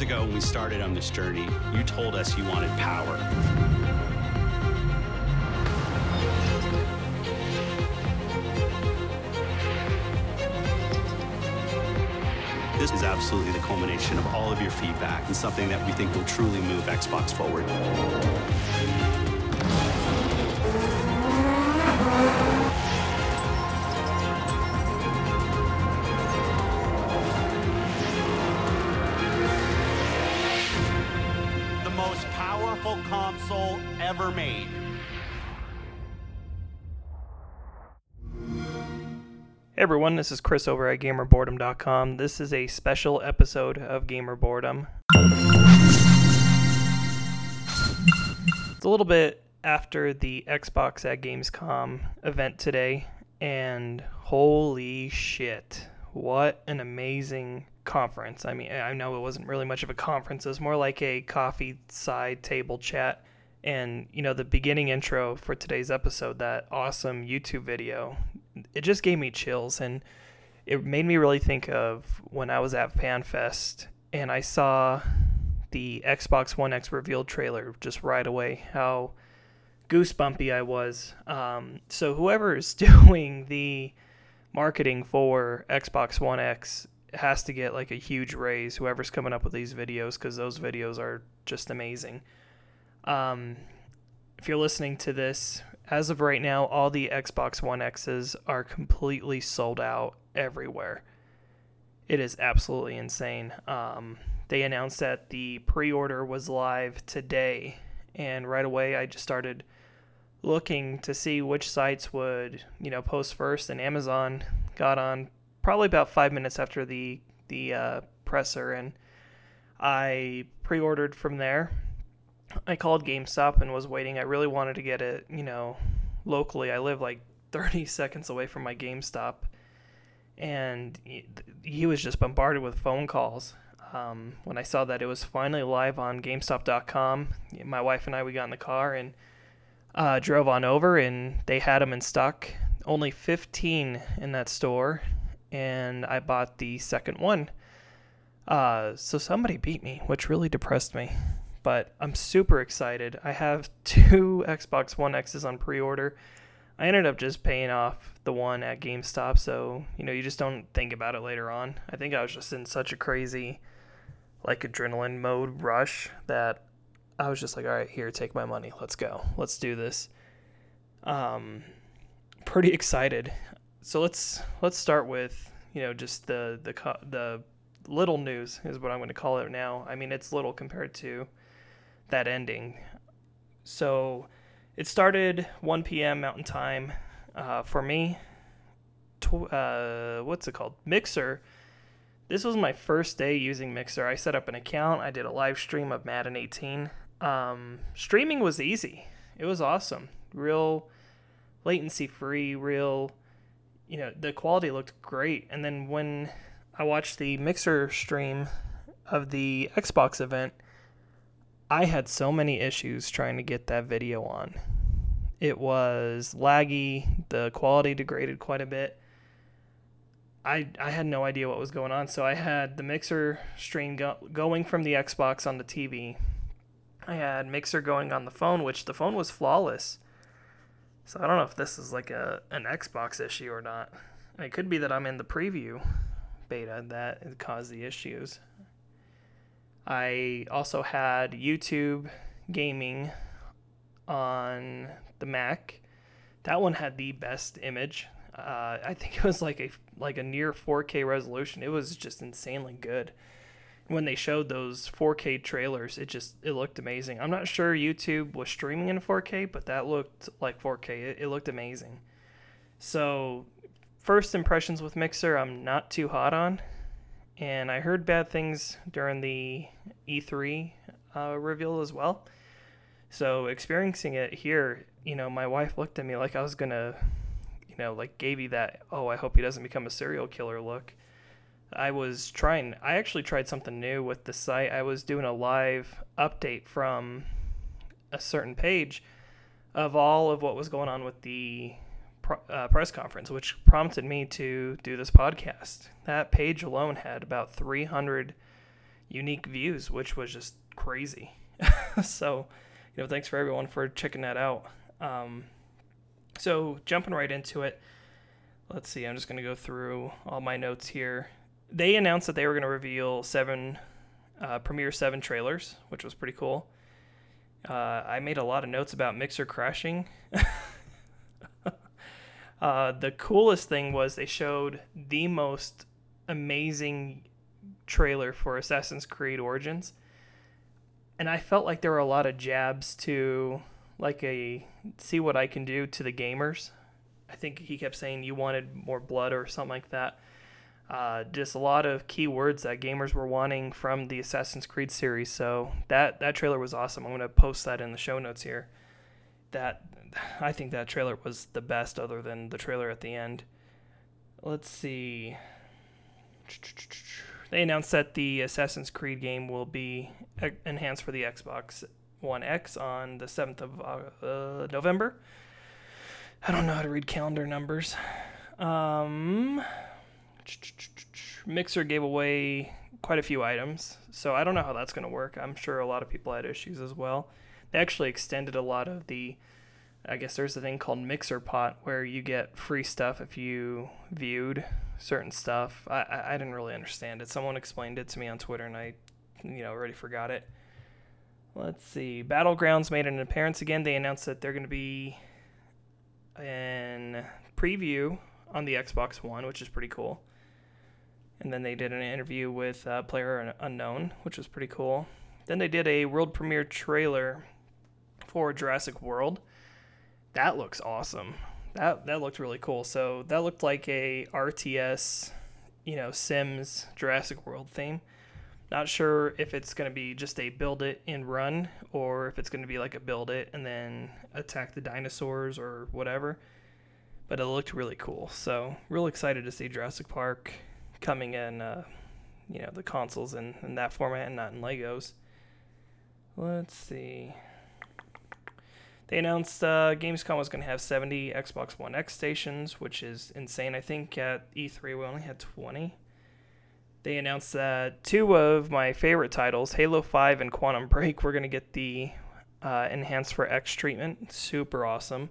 years ago when we started on this journey, you told us you wanted power. This is absolutely the culmination of all of your feedback and something that we think will truly move Xbox forward. Most powerful console ever made. Hey everyone, this is Chris over at GamerBoredom.com. This is a special episode of Gamer Boredom. It's a little bit after the Xbox at Gamescom event today, and holy shit, what an amazing conference. I mean, I know it wasn't really much of a conference, it was more like a coffee side table chat. And, you know, the beginning intro for today's episode, that awesome YouTube video, it just gave me chills. And it made me really think of when I was at FanFest and I saw the Xbox One X reveal trailer just right away, how goosebumpy I was. Um, so, whoever is doing the marketing for Xbox One X has to get like a huge raise, whoever's coming up with these videos, because those videos are just amazing. Um, if you're listening to this, as of right now, all the Xbox One X's are completely sold out everywhere. It is absolutely insane. Um, they announced that the pre order was live today, and right away I just started looking to see which sites would, you know, post first, and Amazon got on probably about five minutes after the the uh, presser, and I pre-ordered from there. I called GameStop and was waiting. I really wanted to get it, you know, locally. I live like 30 seconds away from my GameStop, and he- was just bombarded with phone calls. Um, when I saw that it was finally live on GameStop.com, my wife and I we got in the car and uh, drove on over, and they had them in stock. Only 15 in that store, and I bought the second one. Uh, so somebody beat me, which really depressed me. But I'm super excited. I have two Xbox One X's on pre-order. I ended up just paying off the one at GameStop, so you know you just don't think about it later on. I think I was just in such a crazy, like adrenaline mode rush that I was just like, all right, here, take my money, let's go, let's do this. Um, pretty excited. So let's let's start with you know just the the the little news is what I'm going to call it now. I mean, it's little compared to that ending. So it started 1 p.m. Mountain Time uh, for me. Tw- uh, what's it called? Mixer. This was my first day using Mixer. I set up an account. I did a live stream of Madden 18. Um, streaming was easy. It was awesome. Real latency free. Real. You know the quality looked great. And then when I watched the Mixer stream of the Xbox event, I had so many issues trying to get that video on. It was laggy, the quality degraded quite a bit. I, I had no idea what was going on, so I had the Mixer stream go, going from the Xbox on the TV. I had Mixer going on the phone, which the phone was flawless. So I don't know if this is like a an Xbox issue or not. It could be that I'm in the preview beta that caused the issues. I also had YouTube gaming on the Mac. That one had the best image. Uh, I think it was like a like a near 4K resolution. It was just insanely good. When they showed those 4K trailers, it just it looked amazing. I'm not sure YouTube was streaming in 4K, but that looked like 4K. It, it looked amazing. So, first impressions with Mixer, I'm not too hot on and I heard bad things during the E3 uh, reveal as well. So experiencing it here, you know, my wife looked at me like I was gonna, you know, like gave you that. Oh, I hope he doesn't become a serial killer look. I was trying. I actually tried something new with the site. I was doing a live update from a certain page of all of what was going on with the uh, press conference, which prompted me to do this podcast. That page alone had about 300 unique views, which was just crazy. so, you know, thanks for everyone for checking that out. Um, so, jumping right into it, let's see, I'm just going to go through all my notes here. They announced that they were going to reveal seven, uh, Premiere 7 trailers, which was pretty cool. Uh, I made a lot of notes about Mixer crashing. uh, the coolest thing was they showed the most amazing trailer for Assassin's Creed Origins. And I felt like there were a lot of jabs to like a see what I can do to the gamers. I think he kept saying you wanted more blood or something like that. Uh, just a lot of keywords that gamers were wanting from the Assassin's Creed series. So that that trailer was awesome. I'm gonna post that in the show notes here. That I think that trailer was the best, other than the trailer at the end. Let's see. They announced that the Assassin's Creed game will be enhanced for the Xbox One X on the 7th of uh, November. I don't know how to read calendar numbers. Um, Mixer gave away quite a few items, so I don't know how that's going to work. I'm sure a lot of people had issues as well. They actually extended a lot of the. I guess there's a thing called Mixer Pot where you get free stuff if you viewed certain stuff. I, I, I didn't really understand it. Someone explained it to me on Twitter, and I, you know, already forgot it. Let's see. Battlegrounds made an appearance again. They announced that they're going to be in preview on the Xbox One, which is pretty cool. And then they did an interview with uh, Player Unknown, which was pretty cool. Then they did a world premiere trailer for Jurassic World. That looks awesome. That that looked really cool. So that looked like a RTS, you know, Sims Jurassic World theme. Not sure if it's going to be just a build it and run or if it's going to be like a build it and then attack the dinosaurs or whatever. But it looked really cool. So, real excited to see Jurassic Park coming in, uh, you know, the consoles in, in that format and not in Legos. Let's see. They announced uh, Gamescom was going to have 70 Xbox One X stations, which is insane. I think at E3 we only had 20 they announced that two of my favorite titles, Halo 5 and Quantum Break, were going to get the uh, Enhanced for X treatment. Super awesome.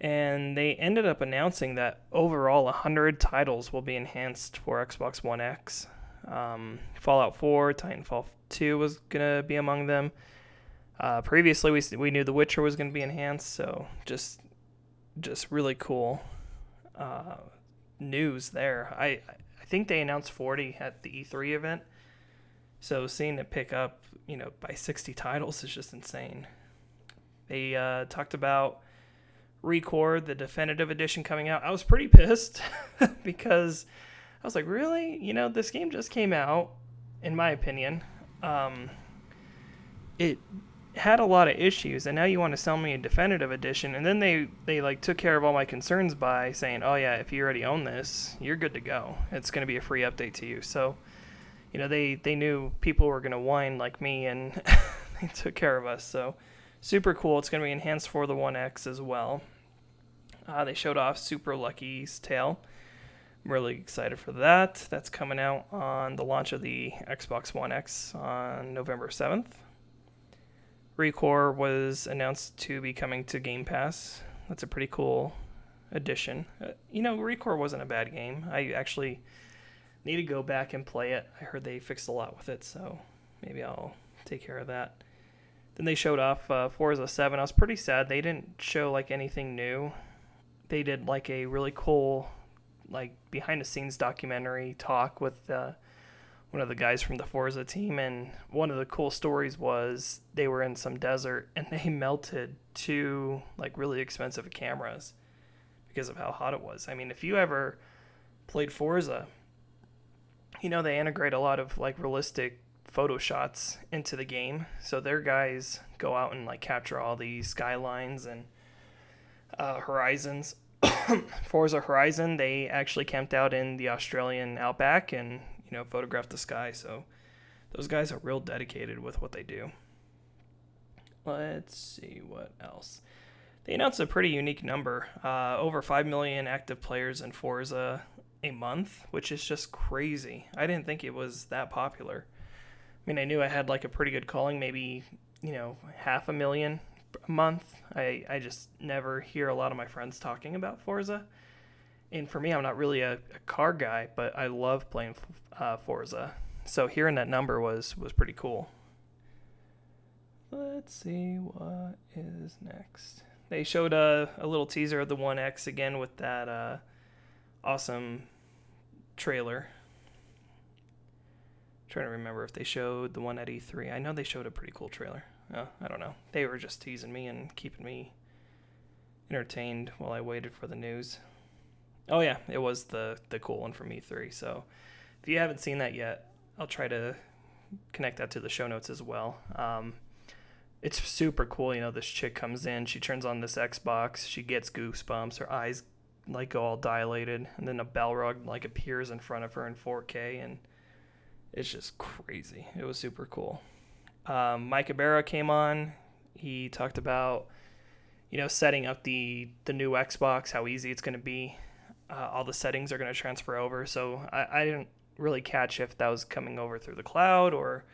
And they ended up announcing that overall 100 titles will be enhanced for Xbox One X. Um, Fallout 4, Titanfall 2 was to be among them. Uh, previously, we, we knew The Witcher was to be enhanced, so just just really cool uh, news there. I I think they announced 40 at the E3 event. So seeing it pick up, you know, by 60 titles is just insane. They uh, talked about ReCore, the definitive edition coming out. I was pretty pissed because I was like, really? You know, this game just came out, in my opinion. Um, it had a lot of issues and now you want to sell me a definitive edition and then they they like took care of all my concerns by saying oh yeah if you already own this you're good to go it's going to be a free update to you so you know they they knew people were going to whine like me and they took care of us so super cool it's going to be enhanced for the 1x as well uh, they showed off super lucky's tale I'm really excited for that that's coming out on the launch of the xbox one x on november 7th ReCore was announced to be coming to Game Pass. That's a pretty cool addition. Uh, you know, ReCore wasn't a bad game. I actually need to go back and play it. I heard they fixed a lot with it, so maybe I'll take care of that. Then they showed off uh, Forza 7. I was pretty sad they didn't show like anything new. They did like a really cool, like behind the scenes documentary talk with uh, one of the guys from the Forza team, and one of the cool stories was they were in some desert and they melted two like really expensive cameras because of how hot it was. I mean, if you ever played Forza, you know they integrate a lot of like realistic photo shots into the game. So their guys go out and like capture all the skylines and uh, horizons. Forza Horizon, they actually camped out in the Australian outback and you know, photograph the sky. So those guys are real dedicated with what they do. Let's see what else. They announced a pretty unique number uh, over 5 million active players in Forza a month, which is just crazy. I didn't think it was that popular. Mean, I knew I had like a pretty good calling, maybe, you know, half a million a month. I, I just never hear a lot of my friends talking about Forza. And for me, I'm not really a, a car guy, but I love playing uh, Forza. So hearing that number was was pretty cool. Let's see what is next. They showed a, a little teaser of the One X again with that uh, awesome trailer. Trying to remember if they showed the one at E3. I know they showed a pretty cool trailer. Oh, I don't know. They were just teasing me and keeping me entertained while I waited for the news. Oh yeah, it was the the cool one from E3. So if you haven't seen that yet, I'll try to connect that to the show notes as well. Um, it's super cool. You know, this chick comes in, she turns on this Xbox, she gets goosebumps, her eyes like go all dilated, and then a Balrog like appears in front of her in 4K, and it's just crazy. It was super cool. Um, Mike Ibarra came on. He talked about you know setting up the the new Xbox, how easy it's going to be. Uh, all the settings are going to transfer over. So I, I didn't really catch if that was coming over through the cloud or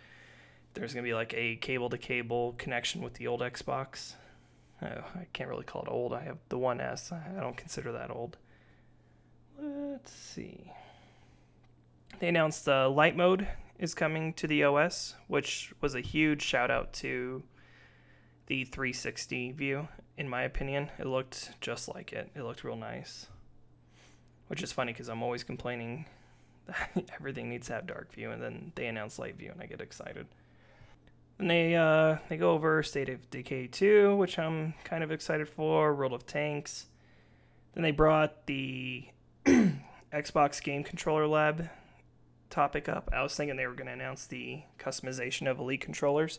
there's going to be like a cable to cable connection with the old Xbox. Oh, I can't really call it old. I have the One S. I don't consider that old. Let's see. They announced the light mode is coming to the OS, which was a huge shout out to the 360 view, in my opinion. It looked just like it. It looked real nice. Which is funny because I'm always complaining that everything needs to have dark view, and then they announce light view, and I get excited. And they uh, they go over State of Decay 2, which I'm kind of excited for, World of Tanks. Then they brought the Xbox Game Controller Lab topic up. I was thinking they were going to announce the customization of Elite controllers.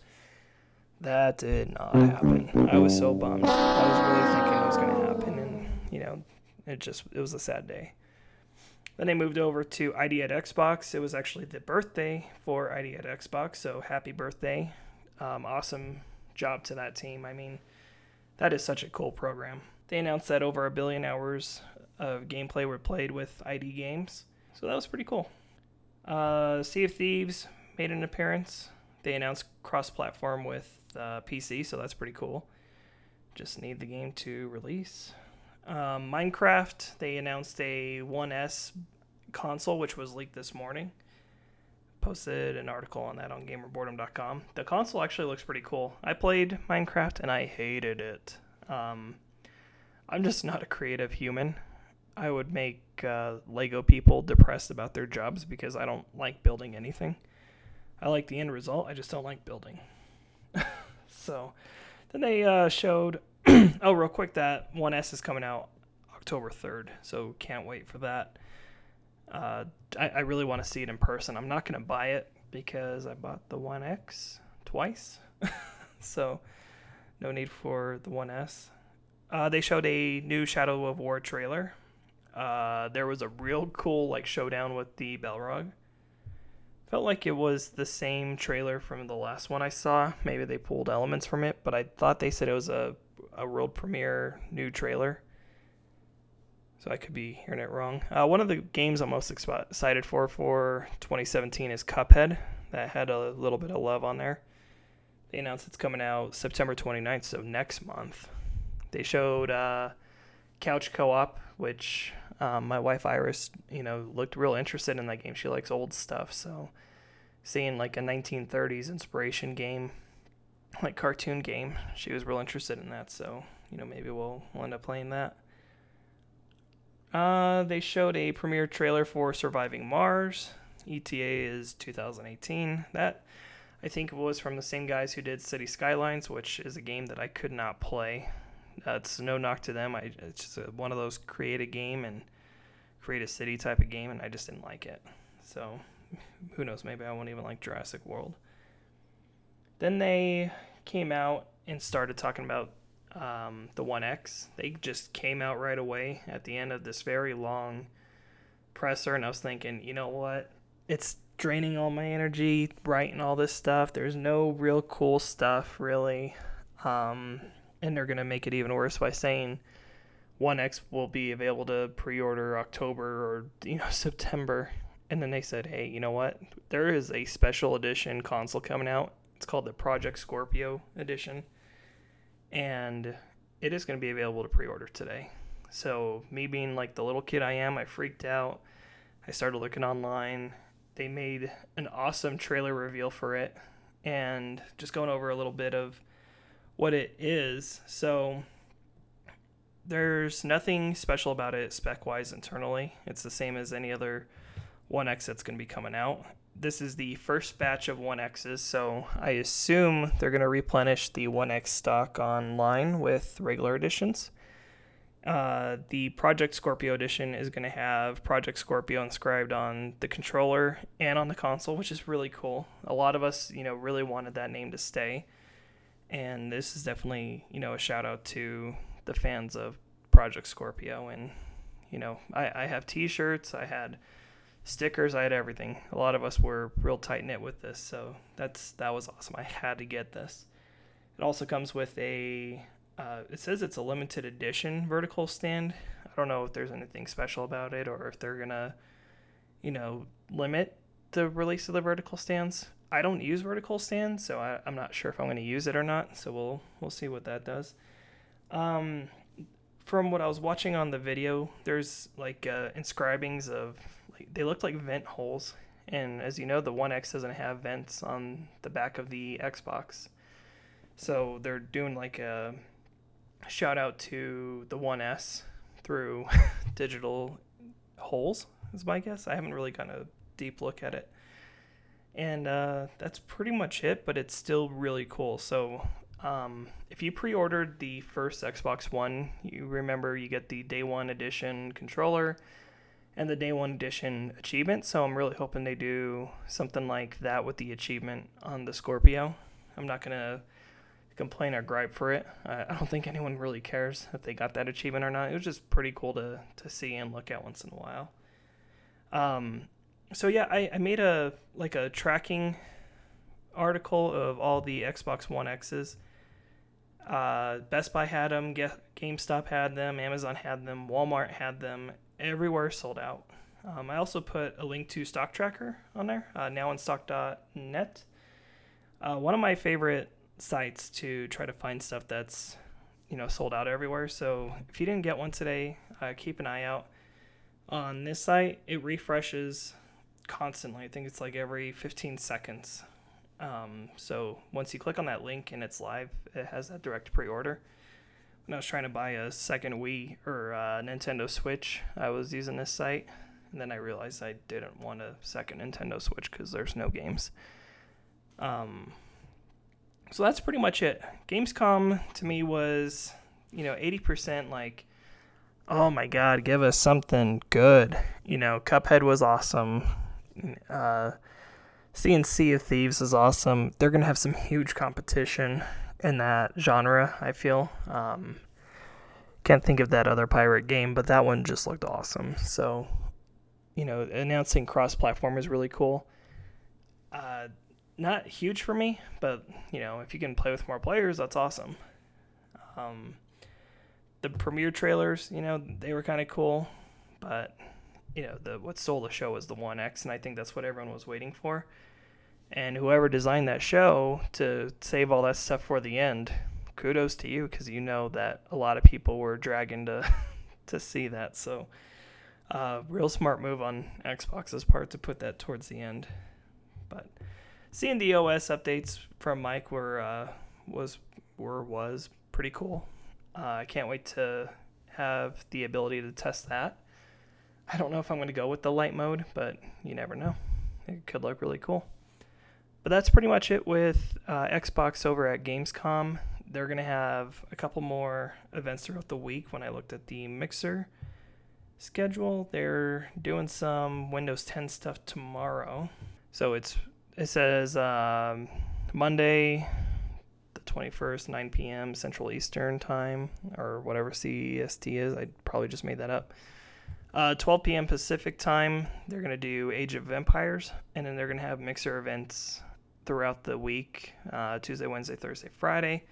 That did not happen. I was so bummed. I was really thinking it was going to happen, and you know, it just it was a sad day. Then they moved over to ID at Xbox. It was actually the birthday for ID at Xbox, so happy birthday um, awesome job to that team. I mean, that is such a cool program. They announced that over a billion hours of gameplay were played with ID games, so that was pretty cool. Uh, sea of Thieves made an appearance. They announced cross-platform with uh, PC, so that's pretty cool. Just need the game to release. Um, Minecraft, they announced a 1S console, which was leaked this morning posted an article on that on gamerboredom.com. The console actually looks pretty cool. I played Minecraft and I hated it. Um, I'm just not a creative human. I would make uh, Lego people depressed about their jobs because I don't like building anything. I like the end result, I just don't like building. so then they uh, showed, oh, real quick, that 1S is coming out October 3rd, so can't wait for that. Uh, I, I really want to see it in person. I'm not going to buy it because I bought the One X twice, so no need for the 1S. Uh, they showed a new Shadow of War trailer. Uh, there was a real cool like showdown with the Balrog. Felt like it was the same trailer from the last one I saw. Maybe they pulled elements from it, but I thought they said it was a a world premiere new trailer so I could be hearing it wrong. Uh, one of the games I'm most excited for for 2017 is Cuphead. That had a little bit of love on there. They announced it's coming out September 29th, so next month. They showed uh, Couch Co-op, which um, my wife Iris, you know, looked real interested in that game. She likes old stuff, so seeing like a 1930s inspiration game, like cartoon game, she was real interested in that. So you know, maybe we'll, we'll end up playing that. Uh, they showed a premiere trailer for Surviving Mars. ETA is 2018. That I think was from the same guys who did City Skylines, which is a game that I could not play. That's no knock to them. I, it's just a, one of those create a game and create a city type of game, and I just didn't like it. So who knows? Maybe I won't even like Jurassic World. Then they came out and started talking about um, the One X. They just came out right away at the end of this very long presser, and I was thinking, you know what? It's draining all my energy writing all this stuff. There's no real cool stuff, really. Um, and they're going to make it even worse by saying One X will be available to pre order October or, you know, September. and then they said, hey, you know what? There is a special edition console coming out. It's called the Project Scorpio edition, and it is going to be available to pre-order today. So me being like the little kid I am, I freaked out. I started looking online. They made an awesome trailer reveal for it, and just going over a little bit of what it is. So there's nothing special about it spec wise internally. It's the same as any other 1X that's going to be coming out. This is the first batch of 1Xs, so I assume they're going to replenish the 1X stock online with regular editions. Uh, the Project Scorpio edition is going to have Project Scorpio inscribed on the controller and on the console, which is really cool. A lot of us, you know, really wanted that name to stay, and this is definitely, you know, a shout out to the fans of Project Scorpio. And you know, I, I have T-shirts, I had stickers, I had everything. A lot of us were real tight knit with this, so that's that was awesome. I had to get this. It also comes with a uh, it says it's a limited edition vertical stand. I don't know if there's anything special about it or if they're gonna, you know, limit the release of the vertical stands. I don't use vertical stands, so I, am not sure if I'm gonna use it or not. So we'll we'll see what that does. Um, from what I was watching on the video, there's like uh, inscribings of like they look like vent holes, and as you know, the One X doesn't have vents on the back of the Xbox, so they're doing like a shout out to the 1S through digital holes, is my guess. I haven't really gotten a deep look at it. And uh, that's pretty much it, but it's still really cool. So, um, if you pre ordered the first Xbox One, you remember you get the day one edition controller and the day one edition achievement. So, I'm really hoping they do something like that with the achievement on the Scorpio. I'm not going to complain or gripe for it. I, I don't think anyone really cares if they got that achievement or not. It was just pretty cool to, to see and look at once in a while. Um, so yeah, I, I made a like a tracking article of all the Xbox One X's. Uh, Best Buy had them, GameStop had them, Amazon had them, Walmart had them. Everywhere sold out. Um, I also put a link to Stock Tracker on there, uh, nowinstock.net. Uh, one of my favorite sites to try to find stuff that's you know sold out everywhere. So if you didn't get one today, uh, keep an eye out on this site. It refreshes constantly. I think it's like every 15 seconds. Um, so once you click on that link and it's live, it has that direct pre-order. When I was trying to buy a second Wii or uh, Nintendo Switch, I was using this site, and then I realized I didn't want a second Nintendo Switch because there's no games. Um, so that's pretty much it. Gamescom to me was, you know, 80% like, oh my god, give us something good. You know, Cuphead was awesome. Uh, Sea of Thieves is awesome. They're going to have some huge competition in that genre, I feel. Um, can't think of that other pirate game, but that one just looked awesome. So, you know, announcing cross platform is really cool. Uh, not huge for me, but you know, if you can play with more players, that's awesome. Um, the premiere trailers, you know, they were kind of cool, but you know, the what sold the show was the One X, and I think that's what everyone was waiting for. And whoever designed that show to save all that stuff for the end, kudos to you because you know that a lot of people were dragging to to see that. So, uh, real smart move on Xbox's part to put that towards the end. But seeing the OS updates from Mike were uh, was were was pretty cool. Uh, I can't wait to have the ability to test that. I don't know if I'm going to go with the light mode, but you never know. It could look really cool. But that's pretty much it with uh, Xbox over at Gamescom. They're going to have a couple more events throughout the week when I looked at the Mixer schedule. They're doing some Windows 10 stuff tomorrow. So it's it says um, Monday, the 21st, 9 p.m. Central Eastern Time, or whatever CEST is. I probably just made that up. Uh, 12 p.m. Pacific Time, they're going to do Age of Empires, and then they're going to have mixer events throughout the week uh, Tuesday, Wednesday, Thursday, Friday.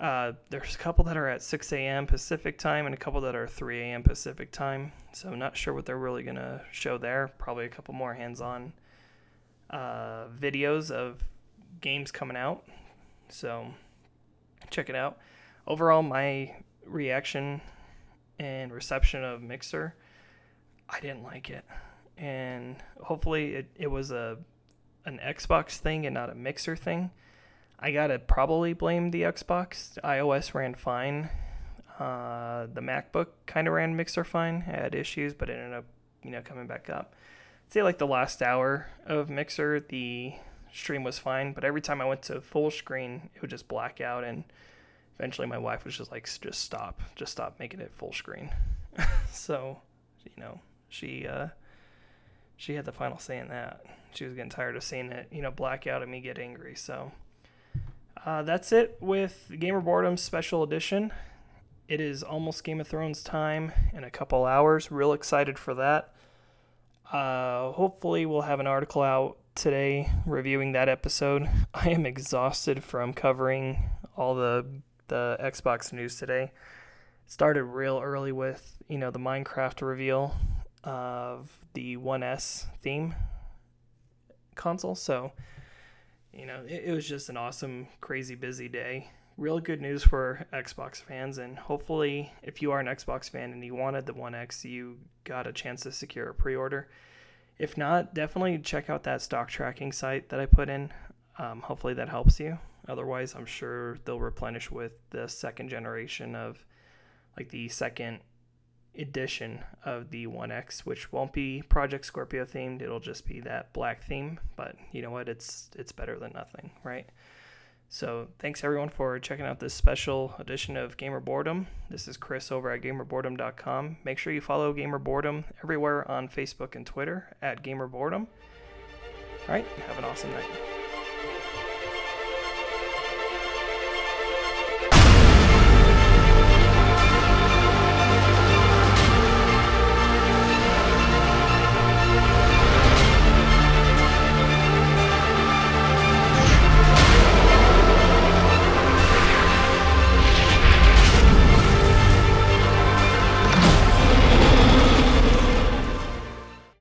Uh, there's a couple that are at 6 a.m. Pacific time and a couple that are 3 a.m. Pacific time. So I'm not sure what they're really going to show there. Probably a couple more hands on uh, videos of games coming out. So check it out. Overall, my reaction and reception of Mixer, I didn't like it. And hopefully it, it was a an Xbox thing and not a Mixer thing. I gotta probably blame the Xbox. iOS ran fine. Uh, the MacBook kind of ran Mixer fine. had issues, but it ended up, you know, coming back up. I'd say like the last hour of Mixer, the stream was fine, but every time I went to full screen, it would just black out, and eventually my wife was just like, "Just stop, just stop making it full screen." so, you know, she uh, she had the final say in that. She was getting tired of seeing it, you know, black out and me get angry. So uh, that's it with Gamer Boredom Special Edition. It is almost Game of Thrones time in a couple hours. Real excited for that. Uh, hopefully, we'll have an article out today reviewing that episode. I am exhausted from covering all the the Xbox news today. Started real early with you know the Minecraft reveal of the 1S theme console, so you know, it, it was just an awesome, crazy busy day. Real good news for Xbox fans, and hopefully, if you are an Xbox fan and you wanted the One X, you got a chance to secure a pre order. If not, definitely check out that stock tracking site that I put in. Um, hopefully, that helps you. Otherwise, I'm sure they'll replenish with the second generation of like the second edition of the One X, which won't be Project Scorpio themed. It'll just be that black theme. But you know what? It's it's better than nothing, right? So thanks everyone for checking out this special edition of Gamer Boredom. This is Chris over at GamerBoredom.com. Make sure you follow Gamer Boredom everywhere on Facebook and Twitter at Gamer Boredom. All right, have an awesome night.